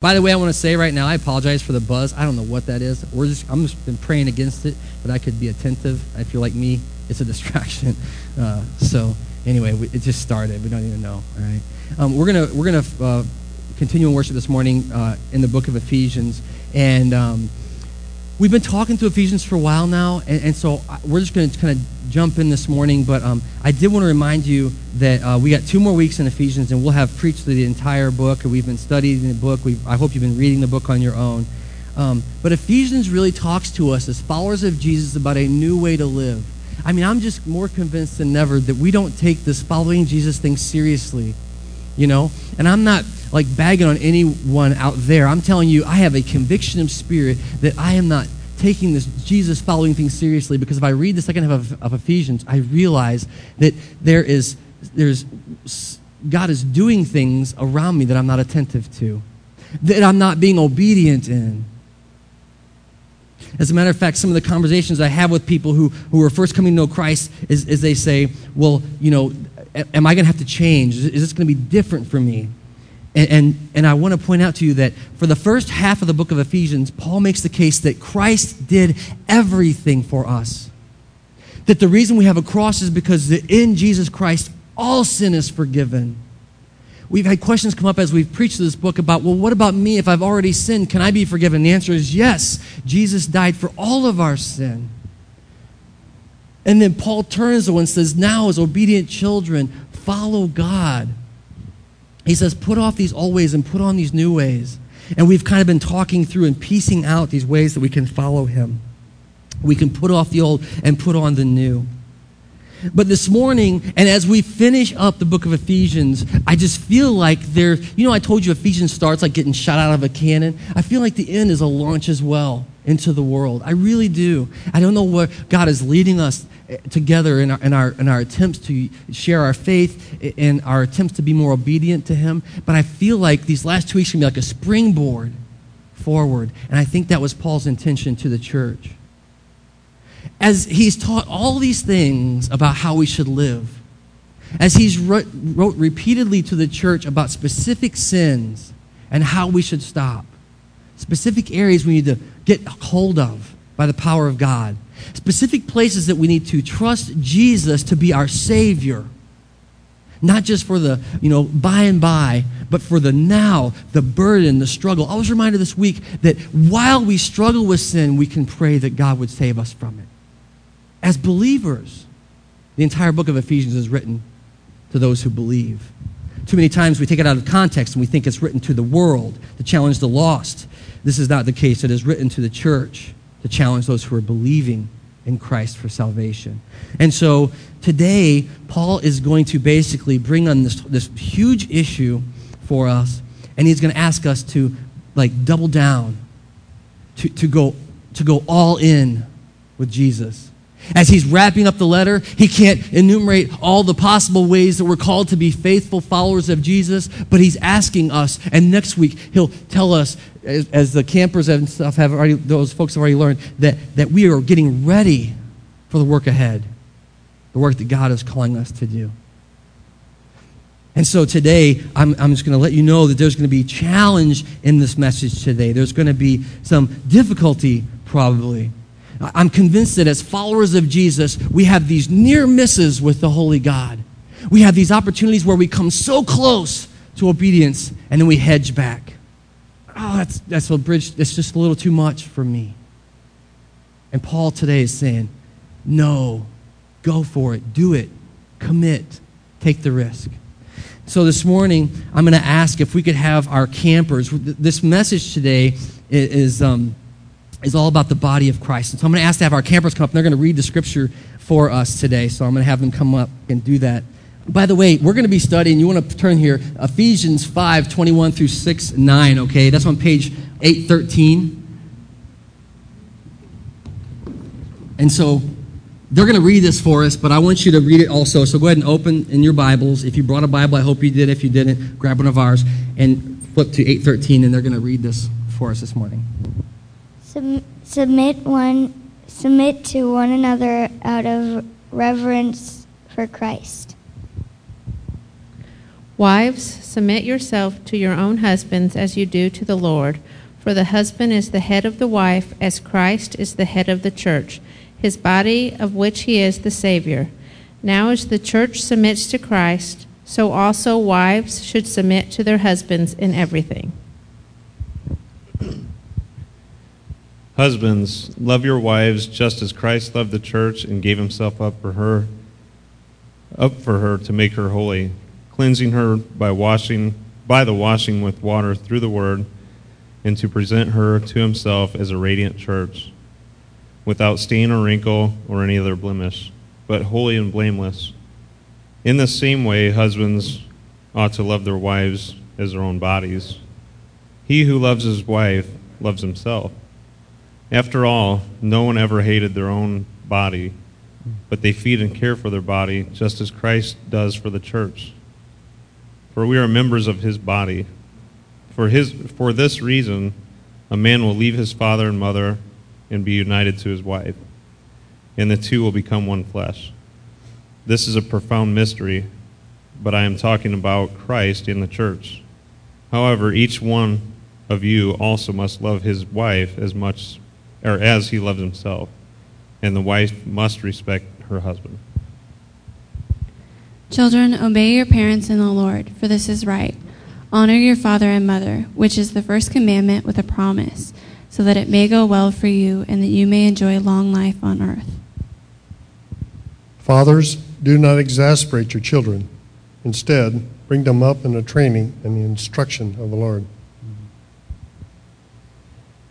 By the way, I want to say right now, I apologize for the buzz. I don't know what that is. We're just, I'm just been praying against it, but I could be attentive. I feel like me, it's a distraction. Uh, so anyway, we, it just started. We don't even know. All right. Um, we're gonna we're gonna uh, continue in worship this morning uh, in the book of Ephesians, and um, we've been talking to Ephesians for a while now, and, and so we're just to kind of jump in this morning, but um, I did want to remind you that uh, we got two more weeks in Ephesians, and we'll have preached the entire book. and We've been studying the book. We've, I hope you've been reading the book on your own. Um, but Ephesians really talks to us as followers of Jesus about a new way to live. I mean, I'm just more convinced than ever that we don't take this following Jesus thing seriously, you know? And I'm not like bagging on anyone out there. I'm telling you, I have a conviction of spirit that I am not taking this Jesus following thing seriously because if I read the second half of, of Ephesians, I realize that there is there's God is doing things around me that I'm not attentive to, that I'm not being obedient in. As a matter of fact, some of the conversations I have with people who, who are first coming to know Christ is, is they say, Well, you know, am I going to have to change? Is this going to be different for me? And, and, and, I want to point out to you that for the first half of the book of Ephesians, Paul makes the case that Christ did everything for us. That the reason we have a cross is because in Jesus Christ, all sin is forgiven. We've had questions come up as we've preached this book about, well, what about me if I've already sinned? Can I be forgiven? The answer is yes. Jesus died for all of our sin. And then Paul turns to and says, now, as obedient children, follow God he says, put off these old ways and put on these new ways. And we've kind of been talking through and piecing out these ways that we can follow him. We can put off the old and put on the new. But this morning, and as we finish up the book of Ephesians, I just feel like there, you know, I told you Ephesians starts like getting shot out of a cannon. I feel like the end is a launch as well into the world. I really do. I don't know where God is leading us eh, together in our, in our, in our attempts to share our faith eh, and our attempts to be more obedient to Him. But I feel like these last two weeks to be like a springboard forward. And I think that was Paul's intention to the church. As he's taught all these things about how we should live, as he's wrote, wrote repeatedly to the church about specific sins and how we should stop, specific areas we need to get hold of by the power of God specific places that we need to trust Jesus to be our Savior. Not just for the, you know, by and by, but for the now, the burden, the struggle. I was reminded this week that while we struggle with sin, we can pray that God would save us from it. As believers, the entire book of Ephesians is written to those who believe. Too many times we take it out of context and we think it's written to the world to challenge the lost. This is not the case. It is written to the church to challenge those who are believing in Christ for salvation. And so today, Paul is going to basically bring on this, this huge issue for us, and he's going to ask us to like double down, to, to, go, to go all in with Jesus. As he's wrapping up the letter, he can't enumerate all the possible ways that we're called to be faithful followers of Jesus, but he's asking us, and next week he'll tell us, as, as the campers and stuff have already, those folks have already learned, that, that we are getting ready for the work ahead, the work that God is calling us to do. And so today, I'm, I'm just going to let you know that there's going to be challenge in this message today. There's going to be some difficulty, probably. I'm convinced that as followers of Jesus, we have these near misses with the Holy God. We have these opportunities where we come so close to obedience and then we hedge back. Oh, that's, that's a bridge, that's just a little too much for me. And Paul today is saying, no, go for it, do it, commit, take the risk. So this morning, I'm going to ask if we could have our campers. This message today is. Um, is all about the body of Christ. And so I'm going to ask to have our campers come up, and they're going to read the scripture for us today. So I'm going to have them come up and do that. By the way, we're going to be studying, you want to turn here, Ephesians 5 21 through 6 9, okay? That's on page 813. And so they're going to read this for us, but I want you to read it also. So go ahead and open in your Bibles. If you brought a Bible, I hope you did. If you didn't, grab one of ours and flip to 813, and they're going to read this for us this morning submit one submit to one another out of reverence for Christ. Wives, submit yourself to your own husbands as you do to the Lord. For the husband is the head of the wife, as Christ is the head of the church, his body, of which he is the Savior. Now, as the church submits to Christ, so also wives should submit to their husbands in everything. Husbands, love your wives just as Christ loved the church and gave himself up for her up for her to make her holy, cleansing her by washing by the washing with water through the word, and to present her to himself as a radiant church, without stain or wrinkle or any other blemish, but holy and blameless. In the same way, husbands ought to love their wives as their own bodies. He who loves his wife loves himself. After all, no one ever hated their own body, but they feed and care for their body just as Christ does for the church. For we are members of his body. For, his, for this reason, a man will leave his father and mother and be united to his wife, and the two will become one flesh. This is a profound mystery, but I am talking about Christ in the church. However, each one of you also must love his wife as much or as he loves himself, and the wife must respect her husband. Children, obey your parents in the Lord, for this is right. Honor your father and mother, which is the first commandment with a promise, so that it may go well for you and that you may enjoy long life on earth. Fathers, do not exasperate your children. Instead, bring them up in the training and the instruction of the Lord.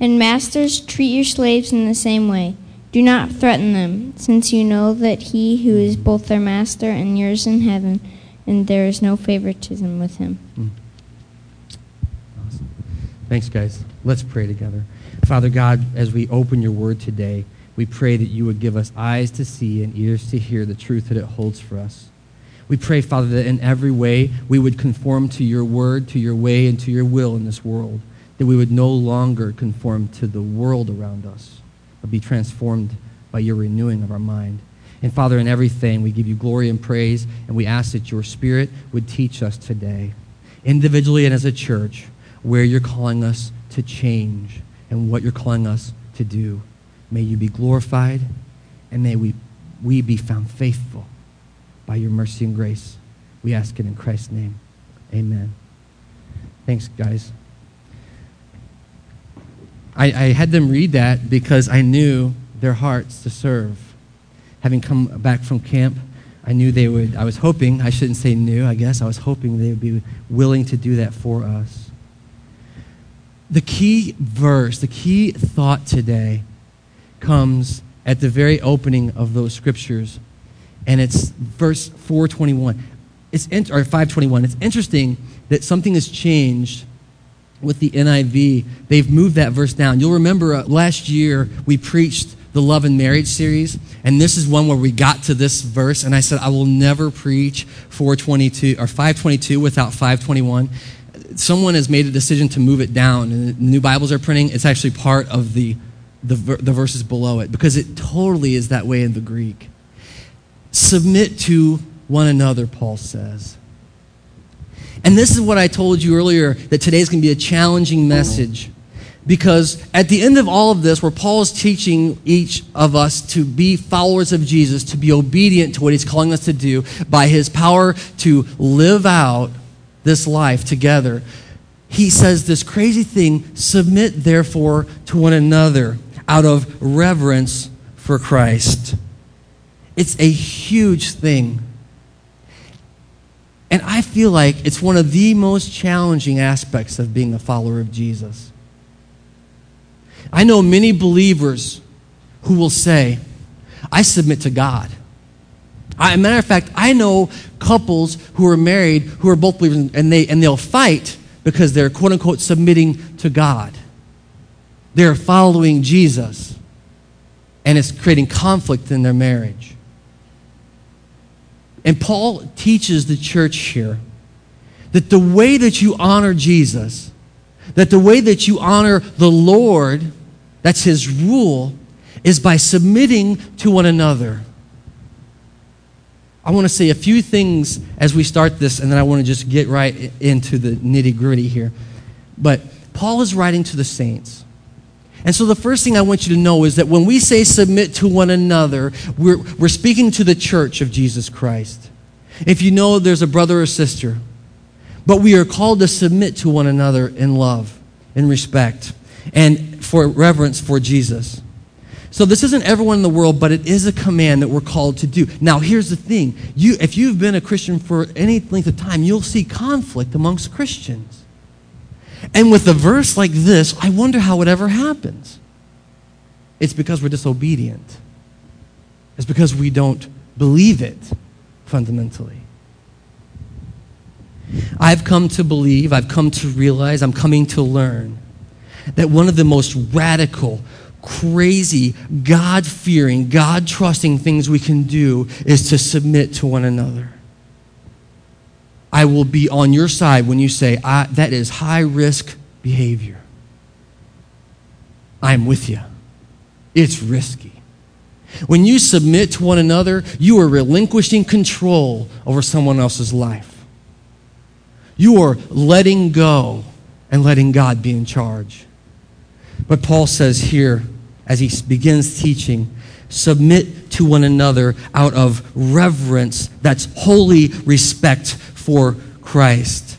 And masters, treat your slaves in the same way. Do not threaten them, since you know that he who is both their master and yours in heaven, and there is no favoritism with him. Mm. Awesome. Thanks, guys. Let's pray together. Father God, as we open your word today, we pray that you would give us eyes to see and ears to hear the truth that it holds for us. We pray, Father, that in every way we would conform to your word, to your way, and to your will in this world. That we would no longer conform to the world around us, but be transformed by your renewing of our mind. And Father, in everything, we give you glory and praise, and we ask that your Spirit would teach us today, individually and as a church, where you're calling us to change and what you're calling us to do. May you be glorified, and may we, we be found faithful by your mercy and grace. We ask it in Christ's name. Amen. Thanks, guys. I, I had them read that because I knew their hearts to serve. Having come back from camp, I knew they would, I was hoping, I shouldn't say knew, I guess, I was hoping they would be willing to do that for us. The key verse, the key thought today comes at the very opening of those scriptures, and it's verse 421. It's in, or 521. It's interesting that something has changed with the NIV. They've moved that verse down. You'll remember uh, last year we preached the Love and Marriage series, and this is one where we got to this verse, and I said I will never preach 422 or 522 without 521 someone has made a decision to move it down, and new Bibles are printing. It's actually part of the, the, the verses below it because it totally is that way in the Greek. Submit to one another, Paul says. And this is what I told you earlier that today is going to be a challenging message. Because at the end of all of this, where Paul is teaching each of us to be followers of Jesus, to be obedient to what he's calling us to do by his power to live out this life together, he says this crazy thing submit therefore to one another out of reverence for Christ. It's a huge thing. And I feel like it's one of the most challenging aspects of being a follower of Jesus. I know many believers who will say, I submit to God. I, matter of fact, I know couples who are married who are both believers and, they, and they'll fight because they're quote unquote submitting to God. They're following Jesus, and it's creating conflict in their marriage. And Paul teaches the church here that the way that you honor Jesus, that the way that you honor the Lord, that's his rule, is by submitting to one another. I want to say a few things as we start this, and then I want to just get right into the nitty gritty here. But Paul is writing to the saints. And so the first thing I want you to know is that when we say submit to one another, we're, we're speaking to the church of Jesus Christ. If you know there's a brother or sister, but we are called to submit to one another in love, in respect, and for reverence for Jesus. So this isn't everyone in the world, but it is a command that we're called to do. Now, here's the thing. You, if you've been a Christian for any length of time, you'll see conflict amongst Christians. And with a verse like this, I wonder how it ever happens. It's because we're disobedient. It's because we don't believe it fundamentally. I've come to believe, I've come to realize, I'm coming to learn that one of the most radical, crazy, God fearing, God trusting things we can do is to submit to one another. I will be on your side when you say, that is high risk behavior. I'm with you. It's risky. When you submit to one another, you are relinquishing control over someone else's life. You are letting go and letting God be in charge. But Paul says here, as he begins teaching, submit to one another out of reverence, that's holy respect for Christ.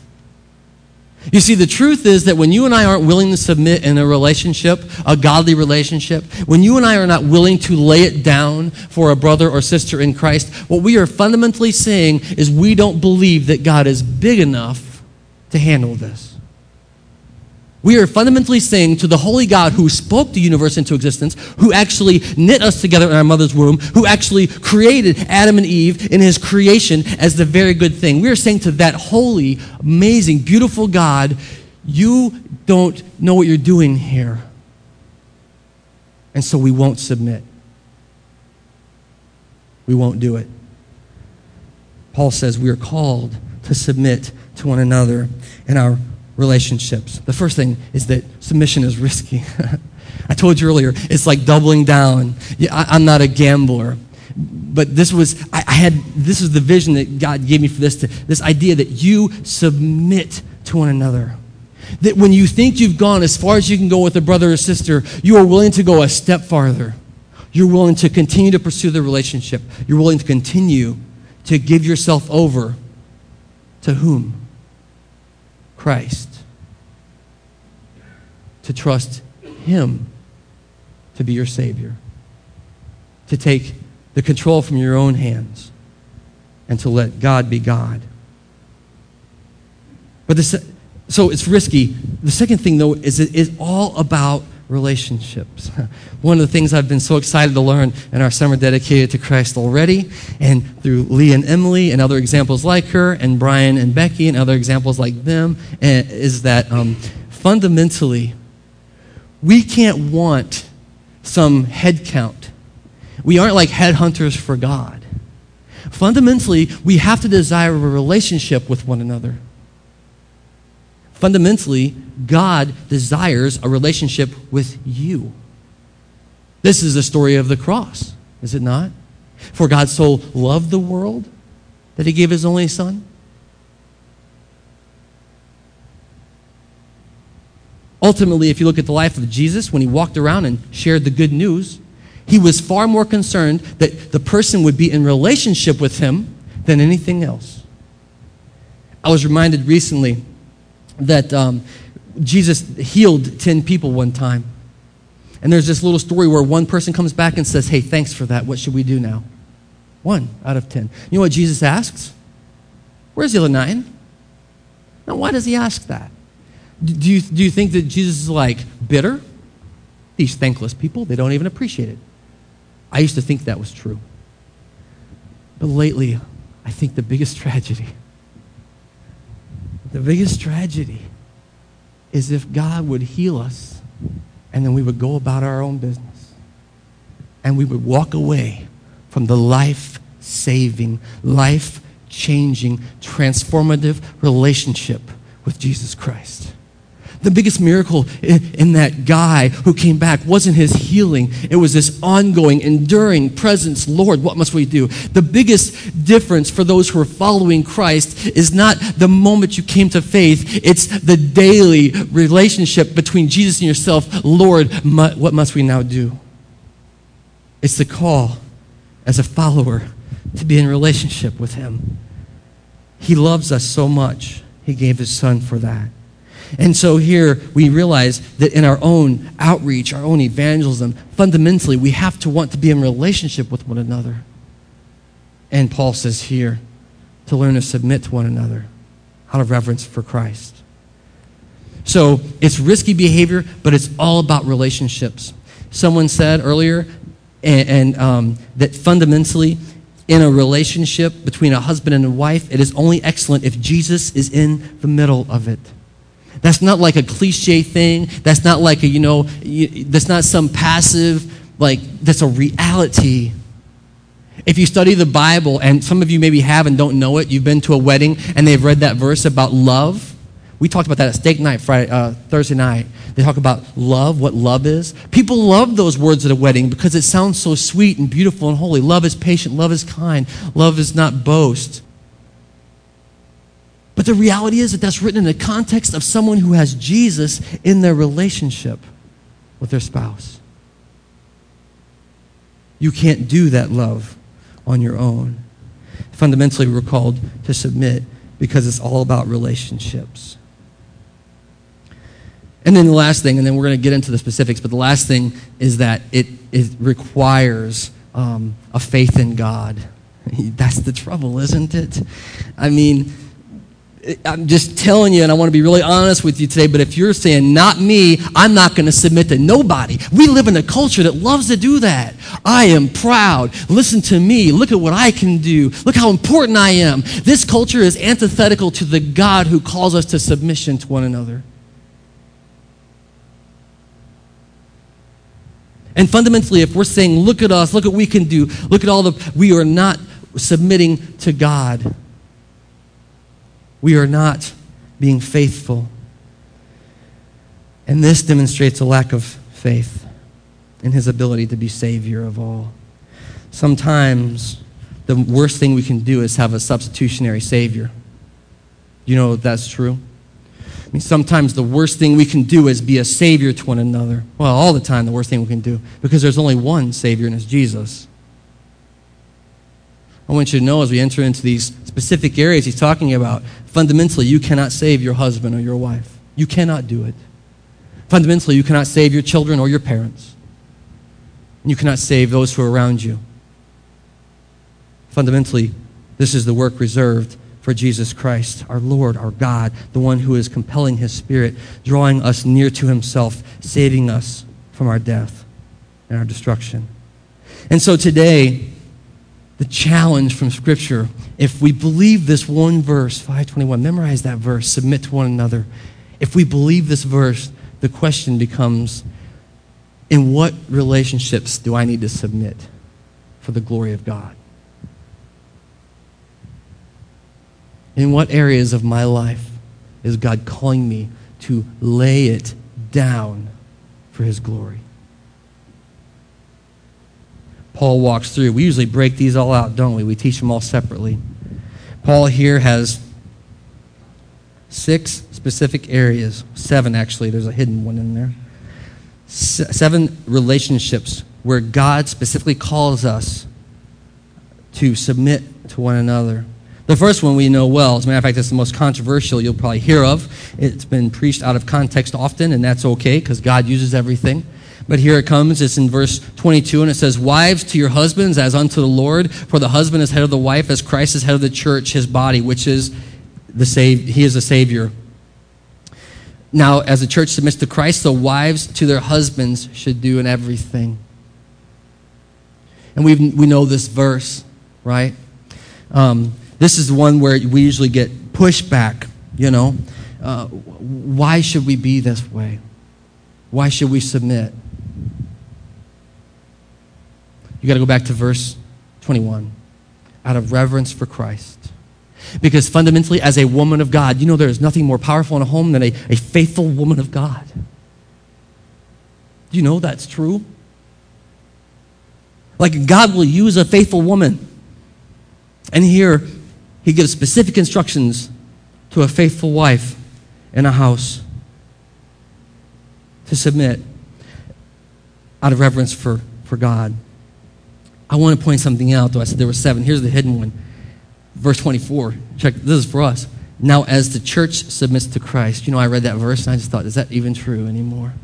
You see, the truth is that when you and I aren't willing to submit in a relationship, a godly relationship, when you and I are not willing to lay it down for a brother or sister in Christ, what we are fundamentally saying is we don't believe that God is big enough to handle this. We are fundamentally saying to the holy God who spoke the universe into existence, who actually knit us together in our mother's womb, who actually created Adam and Eve in his creation as the very good thing. We are saying to that holy, amazing, beautiful God, you don't know what you're doing here. And so we won't submit. We won't do it. Paul says we are called to submit to one another in our relationships. The first thing is that submission is risky. I told you earlier, it's like doubling down. Yeah, I, am not a gambler. But this was, I, I had, this is the vision that God gave me for this, to, this idea that you submit to one another. That when you think you've gone as far as you can go with a brother or sister, you are willing to go a step farther. You're willing to continue to pursue the relationship. You're willing to continue to give yourself over to whom? Christ to trust Him to be your Savior, to take the control from your own hands, and to let God be God. But this, so it's risky. The second thing, though, is it is all about relationships. One of the things I've been so excited to learn in our summer dedicated to Christ already, and through Lee and Emily and other examples like her, and Brian and Becky and other examples like them, eh, is that um, fundamentally, we can't want some head count. We aren't like headhunters for God. Fundamentally, we have to desire a relationship with one another. Fundamentally, God desires a relationship with you. This is the story of the cross, is it not? For God so loved the world that he gave his only son Ultimately, if you look at the life of Jesus, when he walked around and shared the good news, he was far more concerned that the person would be in relationship with him than anything else. I was reminded recently that um, Jesus healed 10 people one time. And there's this little story where one person comes back and says, Hey, thanks for that. What should we do now? One out of 10. You know what Jesus asks? Where's the other nine? Now, why does he ask that? Do you, do you think that Jesus is like bitter? These thankless people, they don't even appreciate it. I used to think that was true. But lately, I think the biggest tragedy, the biggest tragedy is if God would heal us and then we would go about our own business and we would walk away from the life saving, life changing, transformative relationship with Jesus Christ. The biggest miracle in, in, that guy who came back wasn't his healing. It was this ongoing, enduring presence. Lord, what must we do? The biggest difference for those who are following Christ is not the moment you came to faith, it's the daily relationship between Jesus and yourself. Lord, what must we now do? It's the call as a follower to be in relationship with him. He loves us so much, he gave his son for that. And so here we realize that in our own outreach, our own evangelism, fundamentally we have to want to be in relationship with one another. And Paul says here to learn to submit to one another out of reverence for Christ. So it's risky behavior, but it's all about relationships. Someone said earlier, and, and um, that fundamentally, in a relationship between a husband and a wife, it is only excellent if Jesus is in the middle of it. That's not like a cliche thing. That's not like a, you know, that's not some passive, like, that's a reality. If you study the Bible, and some of you maybe have and don't know it, you've been to a wedding and they've read that verse about love. We talked about that at steak night Friday, uh, Thursday night. They talk about love, what love is. People love those words at a wedding because it sounds so sweet and beautiful and holy. Love is patient, love is kind, love is not boast. But the reality is that that's written in the context of someone who has Jesus in their relationship with their spouse. You can't do that love on your own. Fundamentally, we're called to submit because it's all about relationships. And then the last thing, and then we're going to get into the specifics, but the last thing is that it, it requires um, a faith in God. That's the trouble, isn't it? I mean, I'm just telling you, and I want to be really honest with you today, but if you're saying, not me, I'm not going to submit to nobody. We live in a culture that loves to do that. I am proud. Listen to me. Look at what I can do. Look how important I am. This culture is antithetical to the God who calls us to submission to one another. And fundamentally, if we're saying, look at us, look what we can do, look at all the, we are not submitting to God we are not being faithful. And this demonstrates a lack of faith in his ability to be Savior of all. Sometimes the worst thing we can do is have a substitutionary Savior. You know that's true? I mean, sometimes the worst thing we can do is be a Savior to one another. Well, all the time, the worst thing we can do, because there's only one Savior, and it's Jesus. I want you to know as we enter into these specific areas he's talking about, fundamentally, you cannot save your husband or your wife. You cannot do it. Fundamentally, you cannot save your children or your parents. And you cannot save those who are around you. Fundamentally, this is the work reserved for Jesus Christ, our Lord, our God, the one who is compelling his Spirit, drawing us near to himself, saving us from our death and our destruction. And so today, the challenge from Scripture. If we believe this one verse, 521, memorize that verse, submit to one another. If we believe this verse, the question becomes in what relationships do I need to submit for the glory of God? In what areas of my life is God calling me to lay it down for His glory? Paul walks through. We usually break these all out, don't we? We teach them all separately. Paul here has six specific areas, seven actually, there's a hidden one in there. seven relationships where God specifically calls us to submit to one another. The first one we know well. As a matter of fact, it's the most controversial you'll probably hear of. It's been preached out of context often, and that's okay because God uses everything. But here it comes. It's in verse 22, and it says, Wives to your husbands as unto the Lord, for the husband is head of the wife, as Christ is head of the church, his body, which is the save, he is the Savior. Now, as the church submits to Christ, the wives to their husbands should do in everything. And we we know this verse, right? Um, this is the one where we usually get pushback, you know. uh, why should we be this way? Why should we submit? You got to go back to verse 21. Out of reverence for Christ. Because fundamentally, as a woman of God, you know there is nothing more powerful in a home than a, a faithful woman of God. Do you know that's true? Like God will use a faithful woman. And here, he gives specific instructions to a faithful wife in a house to submit out of reverence for, for God. I want to point something out, though. I said there were seven. Here's the hidden one. Verse 24. Check, this is for us. Now, as the church submits to Christ, you know, I read that verse and I just thought, is that even true anymore?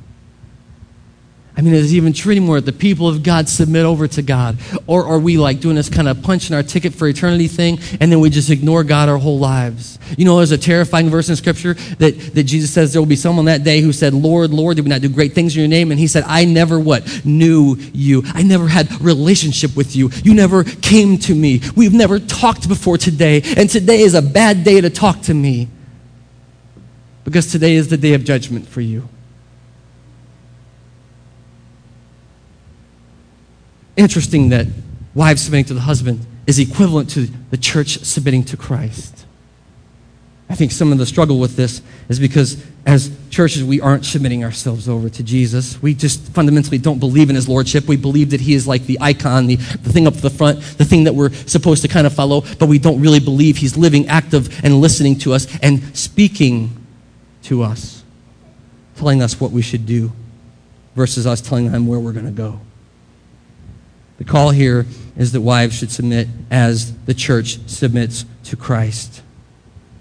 I mean, is even true anymore the people of God submit over to God? Or are we like doing this kind of punching our ticket for eternity thing and then we just ignore God our whole lives? You know, there's a terrifying verse in Scripture that, that Jesus says there will be someone that day who said, Lord, Lord, did we not do great things in your name? And he said, I never what? Knew you. I never had relationship with you. You never came to me. We've never talked before today. And today is a bad day to talk to me because today is the day of judgment for you. Interesting that wives submitting to the husband is equivalent to the church submitting to Christ. I think some of the struggle with this is because as churches, we aren't submitting ourselves over to Jesus. We just fundamentally don't believe in his lordship. We believe that he is like the icon, the, the thing up the front, the thing that we're supposed to kind of follow, but we don't really believe he's living, active, and listening to us and speaking to us, telling us what we should do versus us telling him where we're going to go. The call here is that wives should submit as the church submits to Christ.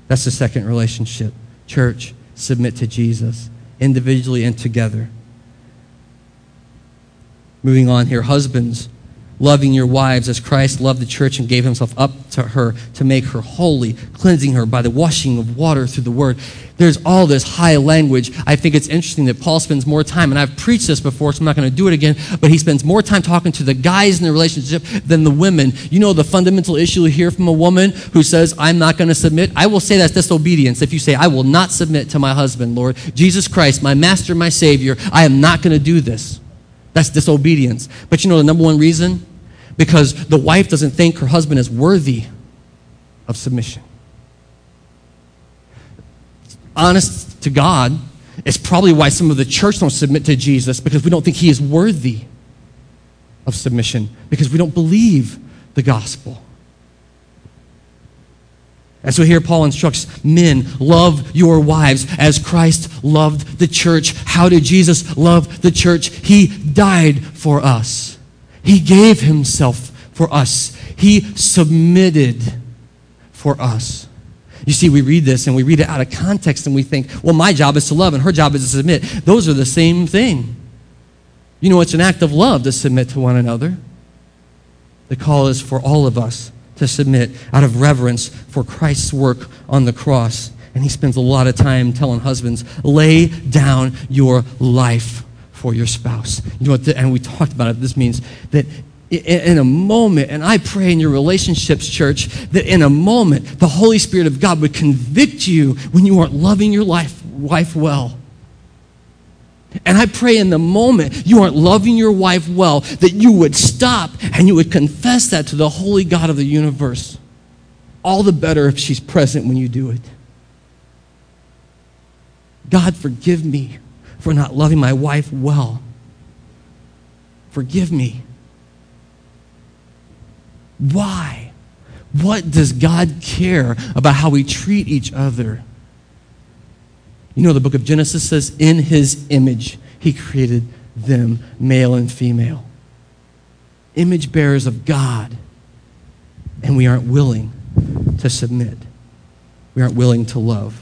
That's the second relationship. Church, submit to Jesus, individually and together. Moving on here, husbands, loving your wives as Christ loved the church and gave himself up to her to make her holy, cleansing her by the washing of water through the word. There's all this high language. I think it's interesting that Paul spends more time, and I've preached this before, so I'm not going to do it again, but he spends more time talking to the guys in the relationship than the women. You know the fundamental issue you hear from a woman who says, I'm not going to submit? I will say that's disobedience. If you say, I will not submit to my husband, Lord, Jesus Christ, my master, my savior, I am not going to do this. That's disobedience. But you know the number one reason? Because the wife doesn't think her husband is worthy of submission. Honest to God, it's probably why some of the church don't submit to Jesus because we don't think he is worthy of submission because we don't believe the gospel. And so here Paul instructs men, love your wives as Christ loved the church. How did Jesus love the church? He died for us. He gave himself for us. He submitted for us. You see, we read this and we read it out of context and we think, well, my job is to love and her job is to submit. Those are the same thing. You know, it's an act of love to submit to one another. The call is for all of us to submit out of reverence for Christ's work on the cross. And he spends a lot of time telling husbands, lay down your life for your spouse. You know what? The, and we talked about it. This means that in a moment, and I pray in your relationships, church, that in a moment, the Holy Spirit of God would convict you when you aren't loving your life, wife well. And I pray in the moment you aren't loving your wife well, that you would stop and you would confess that to the holy God of the universe. All the better if she's present when you do it. God, forgive me for not loving my wife well. Forgive me. Why? What does God care about how we treat each other? You know, the book of Genesis says, in his image, he created them, male and female. Image bearers of God. And we aren't willing to submit, we aren't willing to love.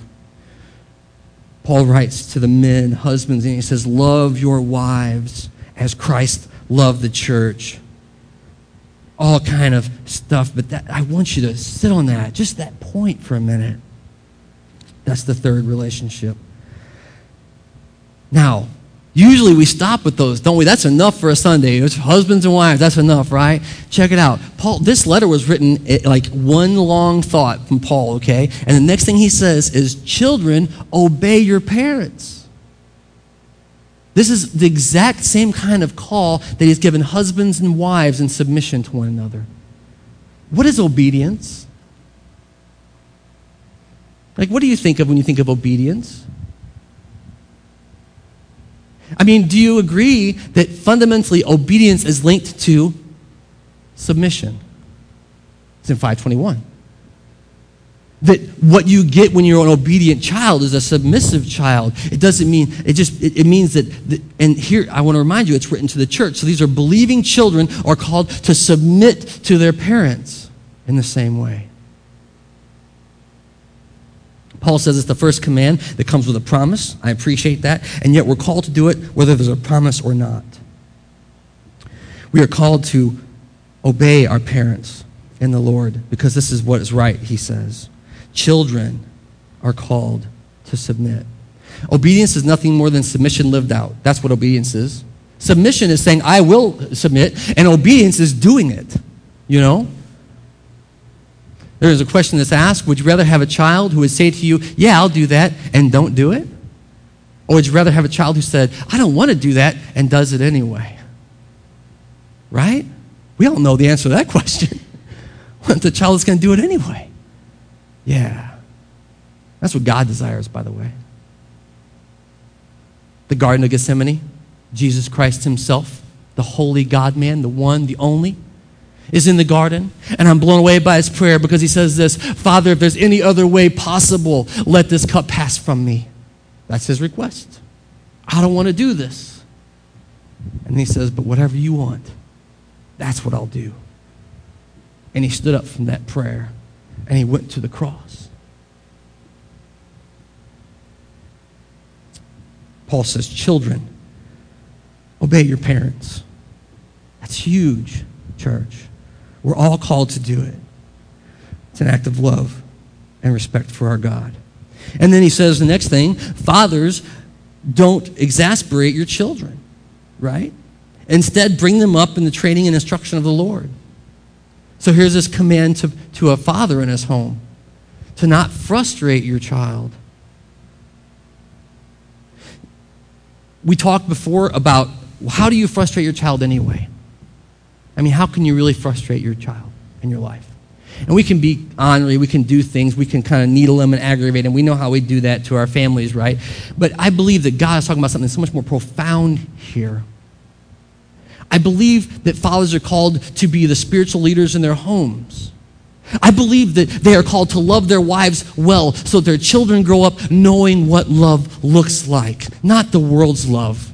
Paul writes to the men, husbands, and he says, Love your wives as Christ loved the church. All kind of stuff, but that, I want you to sit on that, just that point for a minute. That's the third relationship. Now, Usually we stop with those, don't we? That's enough for a Sunday. It's husbands and wives. That's enough, right? Check it out. Paul, this letter was written eh, like one long thought from Paul, okay? And the next thing he says is, Children, obey your parents. This is the exact same kind of call that he's given husbands and wives in submission to one another. What is obedience? Like, what do you think of when you think of obedience? I mean, do you agree that fundamentally obedience is linked to submission? It's in 521. That what you get when you're an obedient child is a submissive child. It doesn't mean, it just, it, it means that, that, and here, I want to remind you, it's written to the church. So these are believing children are called to submit to their parents in the same way. Paul says it's the first command that comes with a promise. I appreciate that. And yet we're called to do it whether there's a promise or not. We are called to obey our parents in the Lord because this is what is right, he says. Children are called to submit. Obedience is nothing more than submission lived out. That's what obedience is. Submission is saying, I will submit, and obedience is doing it. You know? There's a question that's asked Would you rather have a child who would say to you, Yeah, I'll do that, and don't do it? Or would you rather have a child who said, I don't want to do that, and does it anyway? Right? We all know the answer to that question. the child is going to do it anyway? Yeah. That's what God desires, by the way. The Garden of Gethsemane, Jesus Christ Himself, the holy God man, the one, the only is in the garden. And I'm blown away by his prayer because he says this Father, if there's any other way possible, let this cup pass from me. That's his request. I don't want to do this. And he says, But whatever you want, that's what I'll do. And he stood up from that prayer and he went to the cross. Paul says, Children, obey your parents. That's huge, church. We're all called to do it. It's an act of love and respect for our God. And then he says the next thing fathers, don't exasperate your children, right? Instead, bring them up in the training and instruction of the Lord. So here's this command to, to a father in his home to not frustrate your child. We talked before about how do you frustrate your child anyway? I mean, how can you really frustrate your child in your life? And we can be ornery, we can do things, we can kind of needle them and aggravate them. We know how we do that to our families, right? But I believe that God is talking about something so much more profound here. I believe that fathers are called to be the spiritual leaders in their homes. I believe that they are called to love their wives well so their children grow up knowing what love looks like, not the world's love,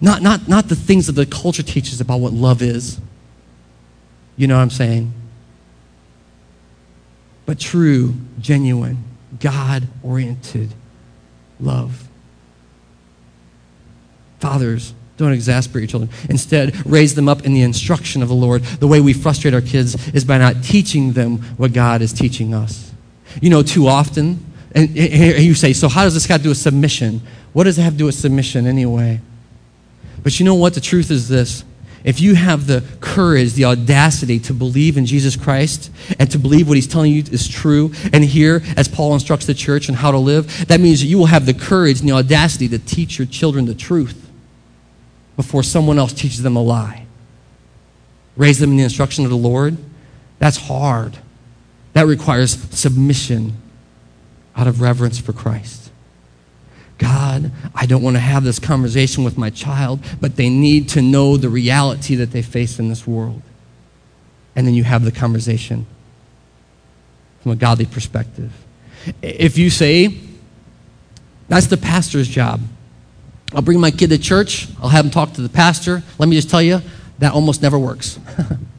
not, not, not the things that the culture teaches about what love is. You know what I'm saying? But true, genuine, God oriented love. Fathers, don't exasperate your children. Instead, raise them up in the instruction of the Lord. The way we frustrate our kids is by not teaching them what God is teaching us. You know, too often, and, and you say, so how does this got to do with submission? What does it have to do with submission anyway? But you know what? The truth is this if you have the courage, the audacity to believe in Jesus Christ and to believe what he's telling you is true, and here, as Paul instructs the church on how to live, that means that you will have the courage and the audacity to teach your children the truth before someone else teaches them a lie. Raise them in the instruction of the Lord. That's hard. That requires submission out of reverence for Christ. God, I don't want to have this conversation with my child, but they need to know the reality that they face in this world. And then you have the conversation from a godly perspective. If you say, that's the pastor's job. I'll bring my kid to church, I'll have him talk to the pastor. Let me just tell you, that almost never works.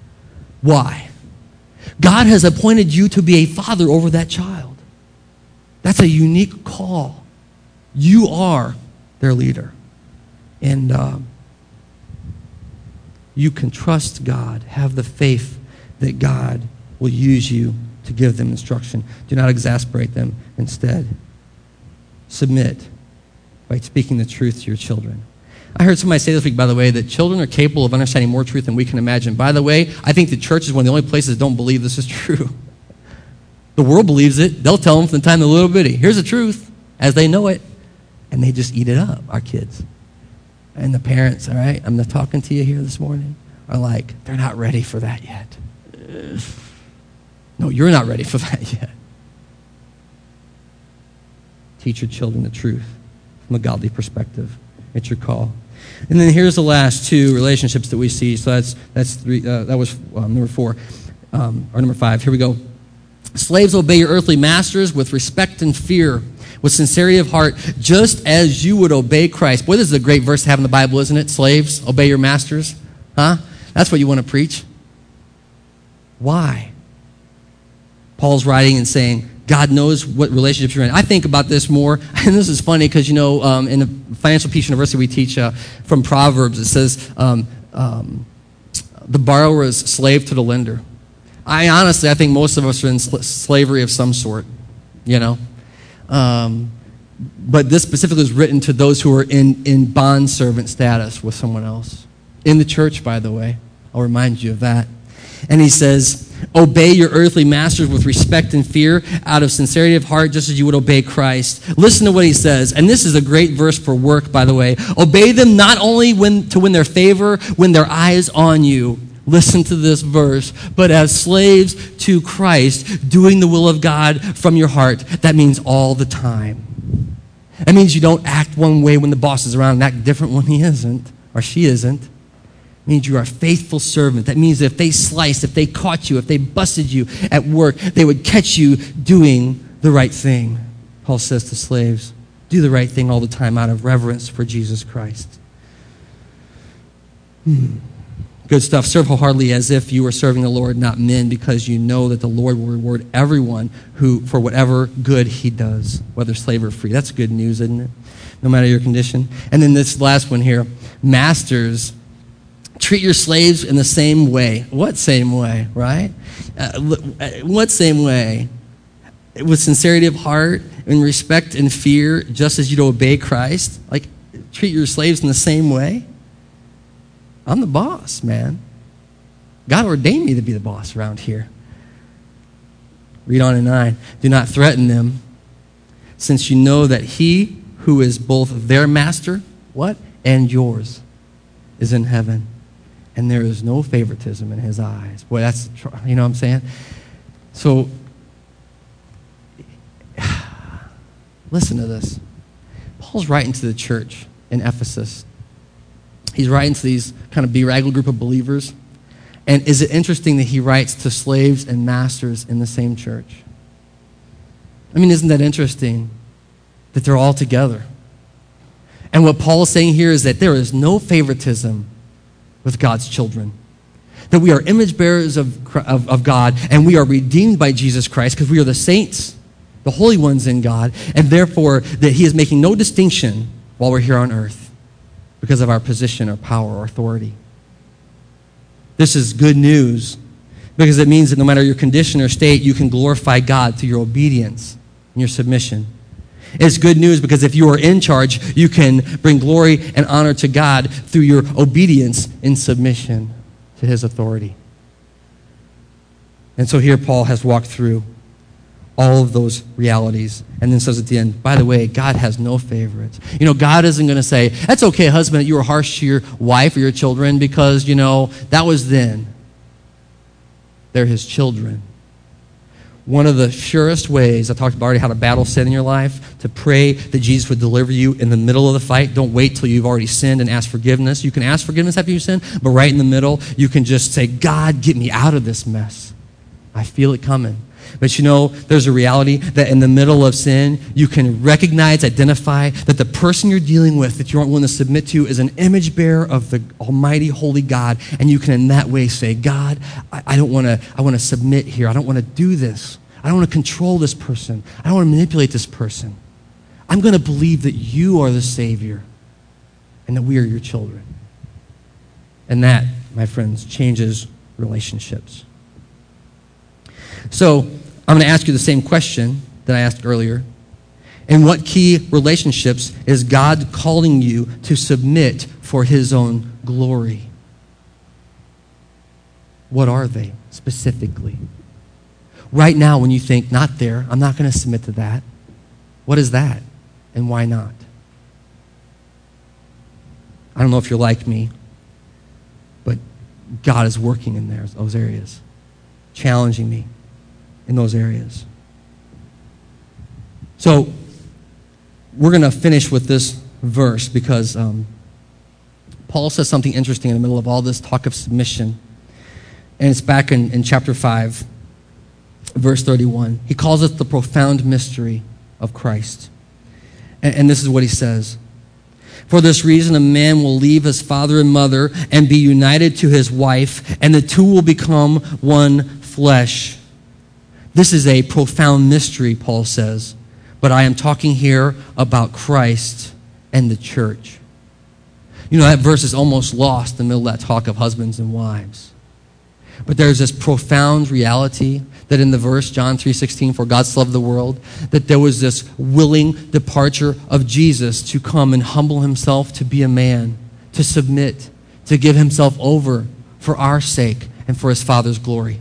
Why? God has appointed you to be a father over that child. That's a unique call. You are their leader. And um, you can trust God, have the faith that God will use you to give them instruction. Do not exasperate them. Instead, submit by speaking the truth to your children. I heard somebody say this week, by the way, that children are capable of understanding more truth than we can imagine. By the way, I think the church is one of the only places that don't believe this is true. The world believes it. They'll tell them from the time they're little bitty. Here's the truth as they know it. And they just eat it up, our kids. And the parents, all right, I'm not talking to you here this morning, are like, they're not ready for that yet. No, you're not ready for that yet. Teach your children the truth from a godly perspective. It's your call. And then here's the last two relationships that we see. So that's, that's three, uh, that was um, number four, um, or number five. Here we go. Slaves, obey your earthly masters with respect and fear, with sincerity of heart, just as you would obey Christ. Boy, this is a great verse to have in the Bible, isn't it? Slaves, obey your masters. Huh? That's what you want to preach. Why? Paul's writing and saying, God knows what relationships you're in. I think about this more, and this is funny because, you know, um, in the Financial Peace University, we teach uh, from Proverbs. It says, um, um, the borrower is slave to the lender. I honestly, I think most of us are in sl- slavery of some sort, you know. Um, but this specifically is written to those who are in, in bond servant status with someone else. In the church, by the way. I'll remind you of that. And he says, Obey your earthly masters with respect and fear out of sincerity of heart, just as you would obey Christ. Listen to what he says. And this is a great verse for work, by the way. Obey them not only when, to win their favor, when their eyes on you. Listen to this verse. But as slaves to Christ, doing the will of God from your heart, that means all the time. That means you don't act one way when the boss is around and act different when he isn't, or she isn't It means you are a faithful servant. That means if they sliced, if they caught you, if they busted you at work, they would catch you doing the right thing. Paul says to slaves, do the right thing all the time out of reverence for Jesus Christ. Hmm. Good stuff. Serve wholeheartedly as if you were serving the Lord, not men, because you know that the Lord will reward everyone who for whatever good he does, whether slave or free. That's good news, isn't it? No matter your condition. And then this last one here masters treat your slaves in the same way. What same way, right? Uh, uh, what same way? With sincerity of heart, and respect and fear, just as you'd obey Christ. Like, treat your slaves in the same way. I'm the boss, man. God ordained me to be the boss around here. Read on in 9. Do not threaten them, since you know that he who is both their master, what? And yours, is in heaven and there is no favoritism in his eyes. Boy, that's, you know what I'm saying? So, listen to this. Paul's writing to the church in Ephesus. He's writing to these kind of bedraggled group of believers. And is it interesting that he writes to slaves and masters in the same church? I mean, isn't that interesting that they're all together? And what Paul is saying here is that there is no favoritism with God's children. That we are image bearers of, of, of God and we are redeemed by Jesus Christ because we are the saints, the holy ones in God, and therefore that He is making no distinction while we're here on earth because of our position or power or authority. This is good news because it means that no matter your condition or state, you can glorify God through your obedience and your submission. It's good news because if you are in charge, you can bring glory and honor to God through your obedience in submission to his authority. And so here Paul has walked through all of those realities and then says at the end, by the way, God has no favorites. You know, God isn't going to say, that's okay, husband, you were harsh to your wife or your children because, you know, that was then. They're his children. One of the surest ways, I talked about already how to battle sin in your life, to pray that Jesus would deliver you in the middle of the fight. Don't wait till you've already sinned and ask forgiveness. You can ask forgiveness after you sin, but right in the middle, you can just say, God, get me out of this mess. I feel it coming. But you know, there's a reality that in the middle of sin, you can recognize, identify that the person you're dealing with, that you aren't willing to submit to, is an image bearer of the Almighty, Holy God. And you can in that way say, God, I, I don't want to, I want to submit here. I don't want to do this. I don't want to control this person. I don't want to manipulate this person. I'm going to believe that you are the Savior and that we are your children. And that, my friends, changes relationships. So, I'm going to ask you the same question that I asked earlier. In what key relationships is God calling you to submit for his own glory. What are they specifically? Right now, when you think, not there, I'm not going to submit to that, what is that? And why not? I don't know if you're like me, but God is working in there, those areas, challenging me in those areas. So, we're going to finish with this verse because um, Paul says something interesting in the middle of all this talk of submission. And it's back in, in chapter 5, verse 31. He calls it the profound mystery of Christ. And, and this is what he says For this reason, a man will leave his father and mother and be united to his wife, and the two will become one flesh. This is a profound mystery, Paul says. But I am talking here about Christ and the church. You know, that verse is almost lost in the middle of that talk of husbands and wives. But there's this profound reality that in the verse John 3:16 for God so loved the world that there was this willing departure of Jesus to come and humble himself to be a man, to submit, to give himself over for our sake and for his father's glory.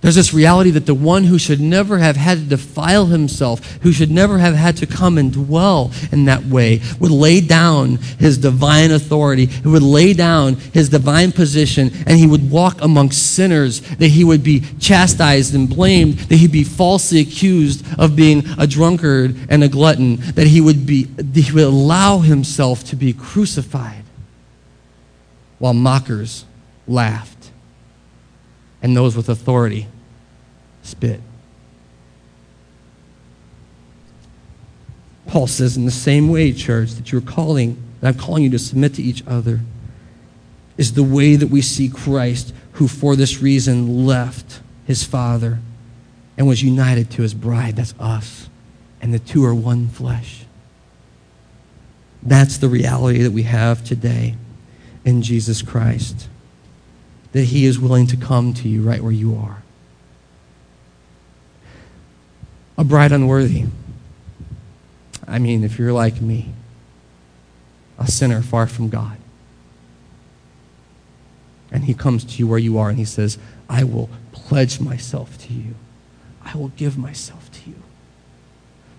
There's this reality that the one who should never have had to defile himself, who should never have had to come and dwell in that way, would lay down his divine authority, he would lay down his divine position, and he would walk amongst sinners, that he would be chastised and blamed, that he'd be falsely accused of being a drunkard and a glutton, that he would, be, he would allow himself to be crucified while mockers laughed and those with authority spit. Paul says, in the same way, church, that you're calling, that I'm calling you to submit to each other, is the way that we see Christ, who for this reason left his Father and was united to his bride. That's us. And the two are one flesh. That's the reality that we have today in Jesus Christ that He is willing to come to you right where you are. A bride unworthy. I mean, if you're like me, a sinner far from God. And He comes to you where you are and He says, I will pledge myself to you. I will give myself to you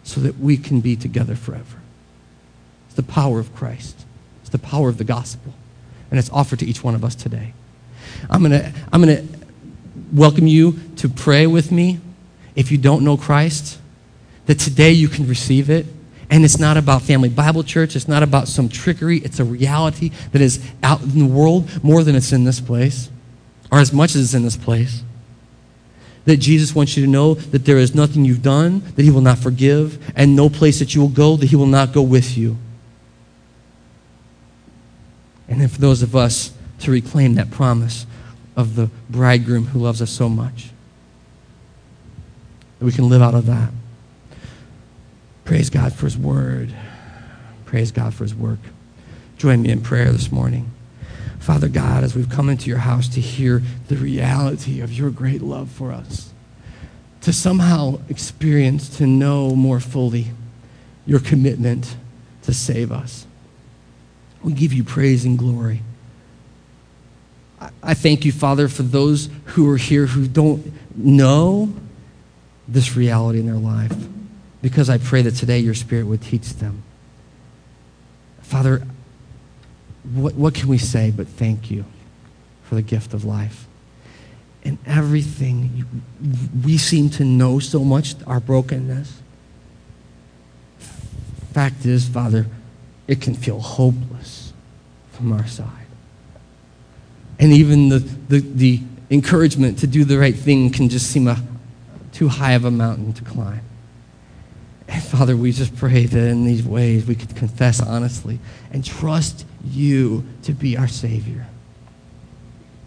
so that we can be together forever. It's the power of Christ, it's the power of the gospel. And it's offered to each one of us today. I'm going to I'm going to welcome you to pray with me if you don't know Christ, that today you can receive it. And it's not about Family Bible Church. It's not about some trickery. It's a reality that is out in the world more than it's in this place, or as much as it's in this place. That Jesus wants you to know that there is nothing you've done that He will not forgive, and no place that you will go that He will not go with you. And then for those of us to reclaim that promise of the bridegroom who loves us so much. That we can live out of that. Praise God for his word. Praise God for his work. Join me in prayer this morning. Father God, as we've come into your house to hear the reality of your great love for us, to somehow experience, to know more fully your commitment to save us, we give you praise and glory. I thank you, Father, for those who are here who don't know this reality in their life, because I pray that today your Spirit would teach them. Father, what, what can we say but thank you for the gift of life? And everything, we seem to know so much our brokenness. Fact is, Father, it can feel hopeless from our side and even the, the, the encouragement to do the right thing can just seem a, too high of a mountain to climb. And Father, we just pray that in these ways we could confess honestly and trust you to be our Savior.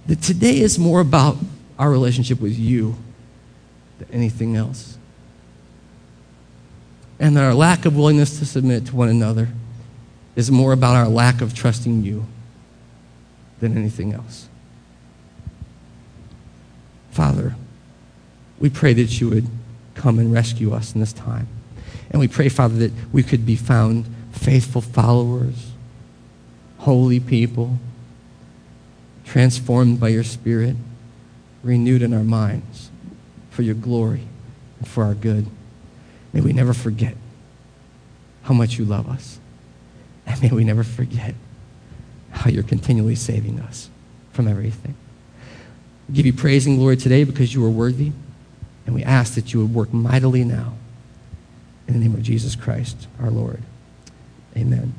That today is more about our relationship with you than anything else. And that our lack of willingness to submit to one another is more about our lack of trusting you than anything else. Father, we pray that you would come and rescue us in this time. And we pray, Father, that we could be found faithful followers, holy people, transformed by your Spirit, renewed in our minds for your glory and for our good. May we never forget how much you love us. And may we never forget how you're continually saving us from everything. We give you praise and glory today because you are worthy. And we ask that you would work mightily now. In the name of Jesus Christ, our Lord. Amen.